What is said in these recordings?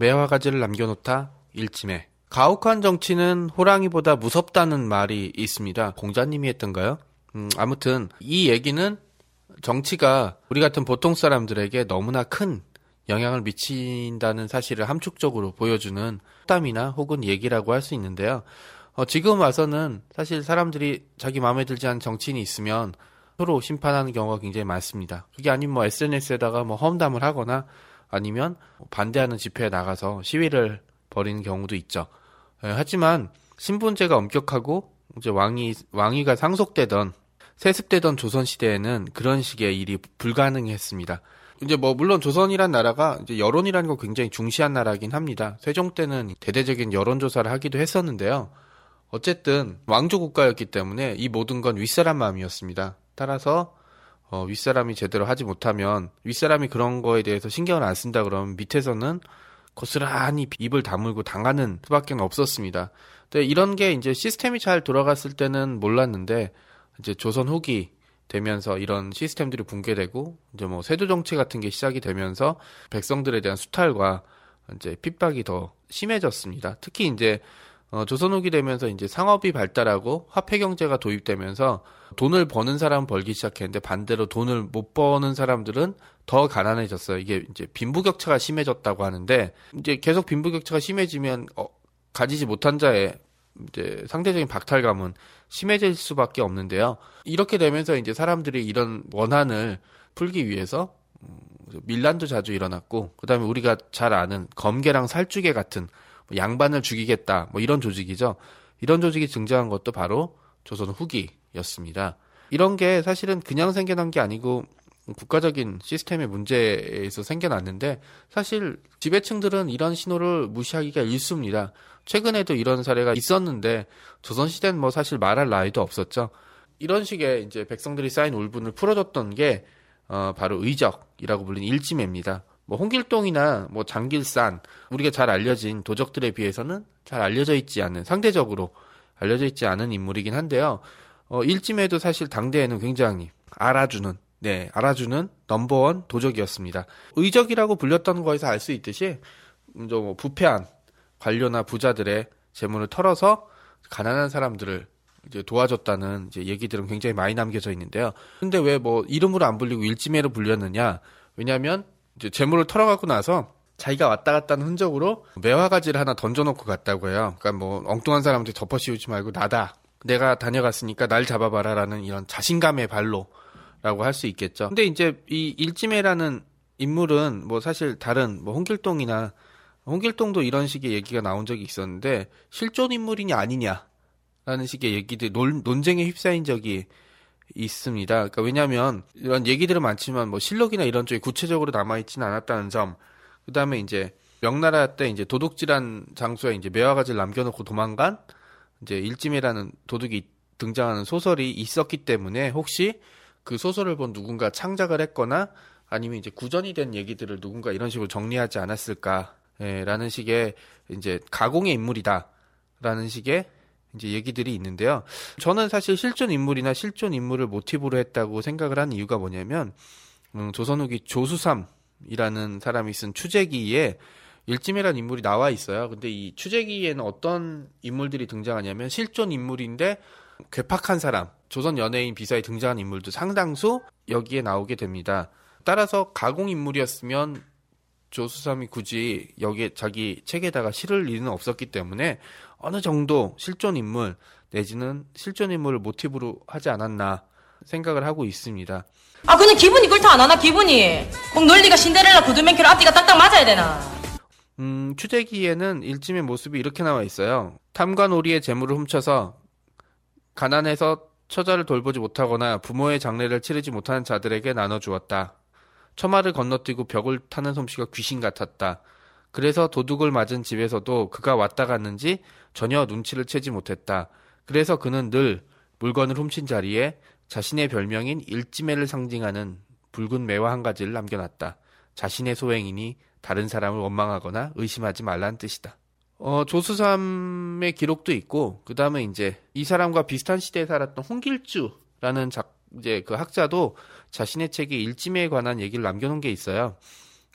매화가지를 남겨놓다 일침에 가혹한 정치는 호랑이보다 무섭다는 말이 있습니다. 공자님이 했던가요? 음, 아무튼 이 얘기는 정치가 우리 같은 보통 사람들에게 너무나 큰 영향을 미친다는 사실을 함축적으로 보여주는 땀이나 혹은 얘기라고 할 수 있는데요. 어, 지금 와서는 사실 사람들이 자기 마음에 들지 않은 정치인이 있으면 서로 심판하는 경우가 굉장히 많습니다. 그게 아니면 뭐 SNS에다가 뭐 험담을 하거나 아니면 반대하는 집회에 나가서 시위를 벌이는 경우도 있죠. 예, 하지만 신분제가 엄격하고 이제 왕이 왕위가 상속되던 세습되던 조선 시대에는 그런 식의 일이 불가능했습니다. 이제 뭐 물론 조선이란 나라가 이제 여론이라는 걸 굉장히 중시한 나라긴 합니다. 세종 때는 대대적인 여론 조사를 하기도 했었는데요. 어쨌든 왕조 국가였기 때문에 이 모든 건 윗사람 마음이었습니다. 따라서 어, 윗사람이 제대로 하지 못하면 윗사람이 그런 거에 대해서 신경을 안 쓴다 그러면 밑에서는 고스란히 입을 다물고 당하는 수밖에 없었습니다. 근데 이런 게 이제 시스템이 잘 돌아갔을 때는 몰랐는데 이제 조선 후기 되면서 이런 시스템들이 붕괴되고 이제 뭐 세도 정치 같은 게 시작이 되면서 백성들에 대한 수탈과 이제 핍박이 더 심해졌습니다. 특히 이제 어, 조선 후기 되면서 이제 상업이 발달하고 화폐 경제가 도입되면서 돈을 버는 사람은 벌기 시작했는데 반대로 돈을 못 버는 사람들은 더 가난해졌어요. 이게 이제 빈부격차가 심해졌다고 하는데 이제 계속 빈부격차가 심해지면 어, 가지지 못한 자의 이제 상대적인 박탈감은 심해질 수밖에 없는데요. 이렇게 되면서 이제 사람들이 이런 원한을 풀기 위해서 음, 밀란도 자주 일어났고 그다음에 우리가 잘 아는 검계랑 살주계 같은 뭐 양반을 죽이겠다 뭐 이런 조직이죠. 이런 조직이 등장한 것도 바로 조선 후기였습니다. 이런 게 사실은 그냥 생겨난 게 아니고 국가적인 시스템의 문제에서 생겨났는데 사실 지배층들은 이런 신호를 무시하기가 일쑤입니다. 최근에도 이런 사례가 있었는데 조선시대는 뭐 사실 말할 나위도 없었죠. 이런 식의 이제 백성들이 쌓인 울분을 풀어줬던 게 어, 바로 의적이라고 불리는 일지매입니다. 뭐 홍길동이나 뭐 장길산 우리가 잘 알려진 도적들에 비해서는 잘 알려져 있지 않은 상대적으로 알려져 있지 않은 인물이긴 한데요. 어, 일지매도 사실 당대에는 굉장히 알아주는 네 알아주는 넘버원 도적이었습니다. 의적이라고 불렸던 거에서 알 수 있듯이 음, 뭐 부패한 관료나 부자들의 재물을 털어서 가난한 사람들을 이제 도와줬다는 이제 얘기들은 굉장히 많이 남겨져 있는데요. 근데 왜 뭐 이름으로 안 불리고 일지매로 불렸느냐? 왜냐하면 이제 재물을 털어가고 나서 자기가 왔다 갔다 하는 흔적으로 매화가지를 하나 던져놓고 갔다고 해요. 그러니까 뭐 엉뚱한 사람한테 덮어씌우지 말고 나다. 내가 다녀갔으니까 날 잡아봐라라는 이런 자신감의 발로라고 할 수 있겠죠. 근데 이제 이 일지매라는 인물은 뭐 사실 다른 뭐 홍길동이나 홍길동도 이런 식의 얘기가 나온 적이 있었는데 실존 인물이냐 아니냐라는 식의 얘기들 논, 논쟁에 휩싸인 적이 있습니다. 그러니까 왜냐하면 이런 얘기들은 많지만 뭐 실록이나 이런 쪽에 구체적으로 남아 있지는 않았다는 점. 그 다음에 이제 명나라 때 이제 도둑질한 장소에 이제 매화가지를 남겨놓고 도망간 이제 일찜이라는 도둑이 등장하는 소설이 있었기 때문에 혹시 그 소설을 본 누군가 창작을 했거나 아니면 이제 구전이 된 얘기들을 누군가 이런 식으로 정리하지 않았을까라는 식의 이제 가공의 인물이다라는 식의 이제 얘기들이 있는데요. 저는 사실 실존 인물이나 실존 인물을 모티브로 했다고 생각을 하는 이유가 뭐냐면 음, 조선 후기 조수삼이라는 사람이 쓴 추재기에 일찜이라는 인물이 나와 있어요. 근데 이 추재기에는 어떤 인물들이 등장하냐면 실존 인물인데 괴팍한 사람, 조선 연예인 비사에 등장한 인물도 상당수 여기에 나오게 됩니다. 따라서 가공 인물이었으면 조수삼이 굳이 여기에 자기 책에다가 실을 일은 없었기 때문에 어느 정도 실존 인물 내지는 실존 인물을 모티브로 하지 않았나 생각을 하고 있습니다. 아 근데 기분이 그렇다 안 하나 기분이 꼭 논리가 신데렐라 구두맨키로 앞뒤가 딱딱 맞아야 되나 음, 추재기에는 일침의 모습이 이렇게 나와 있어요. 놀이의 재물을 훔쳐서 가난해서 처자를 돌보지 못하거나 부모의 장례를 치르지 못하는 자들에게 나눠 주었다. 처마를 건너뛰고 벽을 타는 솜씨가 귀신 같았다. 그래서 도둑을 맞은 집에서도 그가 왔다 갔는지 전혀 눈치를 채지 못했다. 그래서 그는 늘 물건을 훔친 자리에 자신의 별명인 일지매를 상징하는 붉은 매화 한 가지를 남겨놨다. 자신의 소행이니 다른 사람을 원망하거나 의심하지 말라는 뜻이다. 어, 조수삼의 기록도 있고, 그 다음에 이제 이 사람과 비슷한 시대에 살았던 홍길주라는 작, 이제 그 학자도 자신의 책에 일지매에 관한 얘기를 남겨놓은 게 있어요.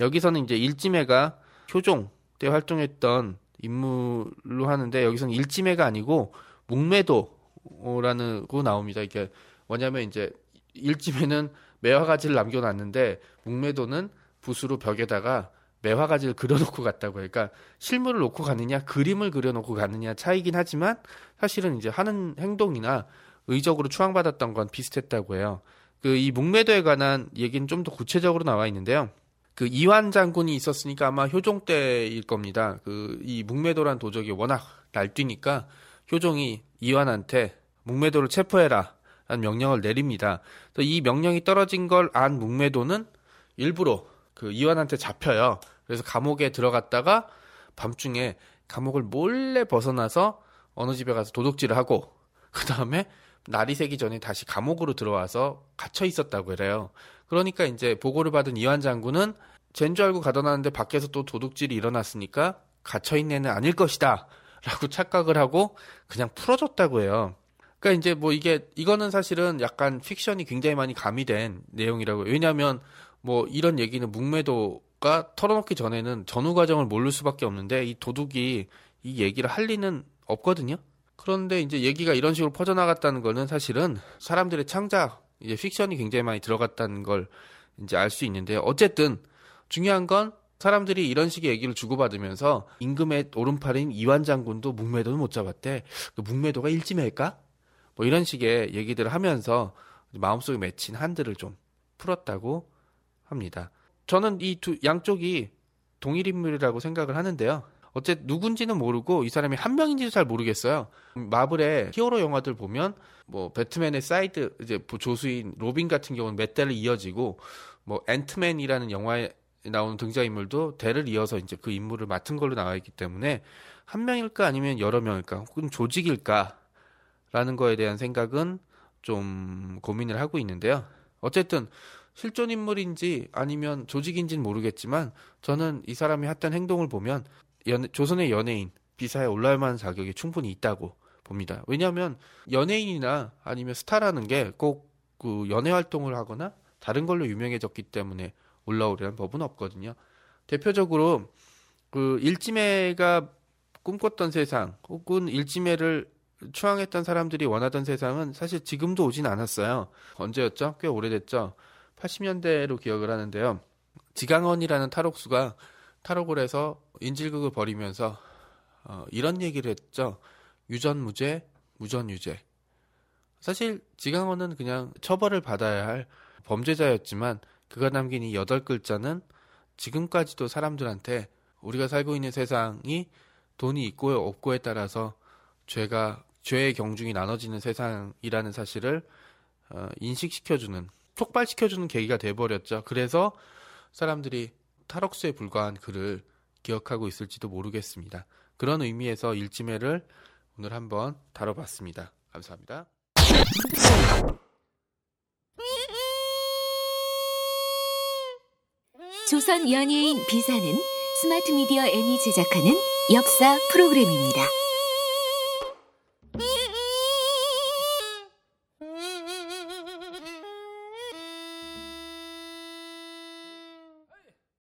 여기서는 이제 일지매가 효종 때 활동했던 인물로 하는데 여기서는 일지매가 아니고 묵매도라는 거 나옵니다. 이게 뭐냐면 이제 일지매는 매화가지를 남겨놨는데 묵매도는 붓으로 벽에다가 매화가지를 그려놓고 갔다고. 그러니까 실물을 놓고 가느냐 그림을 그려놓고 가느냐 차이긴 하지만 사실은 이제 하는 행동이나 의적으로 추앙받았던 건 비슷했다고 해요. 그 이 묵매도에 관한 얘기는 좀 더 구체적으로 나와 있는데요. 그 이완 장군이 있었으니까 아마 효종 때일 겁니다. 그 이 묵매도란 도적이 워낙 날뛰니까 효종이 이완한테 묵매도를 체포해라 라는 명령을 내립니다. 이 명령이 떨어진 걸 안 묵매도는 일부러 그 이완한테 잡혀요. 그래서 감옥에 들어갔다가 밤중에 감옥을 몰래 벗어나서 어느 집에 가서 도둑질을 하고 그 다음에 날이 새기 전에 다시 감옥으로 들어와서 갇혀 있었다고 그래요. 그러니까 이제 보고를 받은 이완 장군은 젠줄 알고 가둬놨는데 밖에서 또 도둑질이 일어났으니까 갇혀 있는 애는 아닐 것이다. 라고 착각을 하고 그냥 풀어줬다고 해요. 그러니까 이제 뭐 이게 이거는 사실은 약간 픽션이 굉장히 많이 가미된 내용이라고. 요 왜냐하면 뭐 이런 얘기는 묵매도가 털어놓기 전에는 전후 과정을 모를 수밖에 없는데 이 도둑이 이 얘기를 할 리는 없거든요. 그런데 이제 얘기가 이런 식으로 퍼져나갔다는 거는 사실은 사람들의 창작, 이제 픽션이 굉장히 많이 들어갔다는 걸 이제 알 수 있는데 어쨌든 중요한 건 사람들이 이런 식의 얘기를 주고받으면서 임금의 오른팔인 이완 장군도 묵매도는 못 잡았대. 그 묵매도가 일지매일까? 뭐 이런 식의 얘기들을 하면서 마음속에 맺힌 한들을 좀 풀었다고 합니다. 저는 이 두 양쪽이 동일 인물이라고 생각을 하는데요. 어쨌든 누군지는 모르고 이 사람이 한 명인지도 잘 모르겠어요. 마블의 히어로 영화들 보면 뭐 배트맨의 사이드 이제 조수인 로빈 같은 경우는 몇 대를 이어지고 뭐 앤트맨이라는 영화에 나오는 등장인물도 대를 이어서 이제 그 인물을 맡은 걸로 나와 있기 때문에 한 명일까 아니면 여러 명일까 혹은 조직일까라는 거에 대한 생각은 좀 고민을 하고 있는데요. 어쨌든 실존 인물인지 아니면 조직인지는 모르겠지만 저는 이 사람이 했던 행동을 보면 연, 조선의 연예인 비사에 올라올 만한 자격이 충분히 있다고 봅니다. 왜냐하면 연예인이나 아니면 스타라는 게 꼭 그 연애 활동을 하거나 다른 걸로 유명해졌기 때문에 올라오려는 법은 없거든요. 대표적으로 그 일지매가 꿈꿨던 세상 혹은 일지매를 추앙했던 사람들이 원하던 세상은 사실 지금도 오진 않았어요. 언제였죠? 꽤 오래됐죠. 80년대로 기억을 하는데요. 지강원이라는 탈옥수가 탈옥을 해서 인질극을 벌이면서 어, 이런 얘기를 했죠. 유전무죄, 무전유죄. 사실 지강원은 그냥 처벌을 받아야 할 범죄자였지만 그가 남긴 이 여덟 글자는 지금까지도 사람들한테 우리가 살고 있는 세상이 돈이 있고 없고에 따라서 죄가 죄의 경중이 나눠지는 세상이라는 사실을 어, 인식시켜주는 촉발시켜주는 계기가 돼버렸죠. 그래서 사람들이 탈옥수에 불과한 글을 기억하고 있을지도 모르겠습니다. 그런 의미에서 일지매를 오늘 한번 다뤄봤습니다. 감사합니다. 조선 연예인 비사는 스마트 미디어 N이 제작하는 역사 프로그램입니다.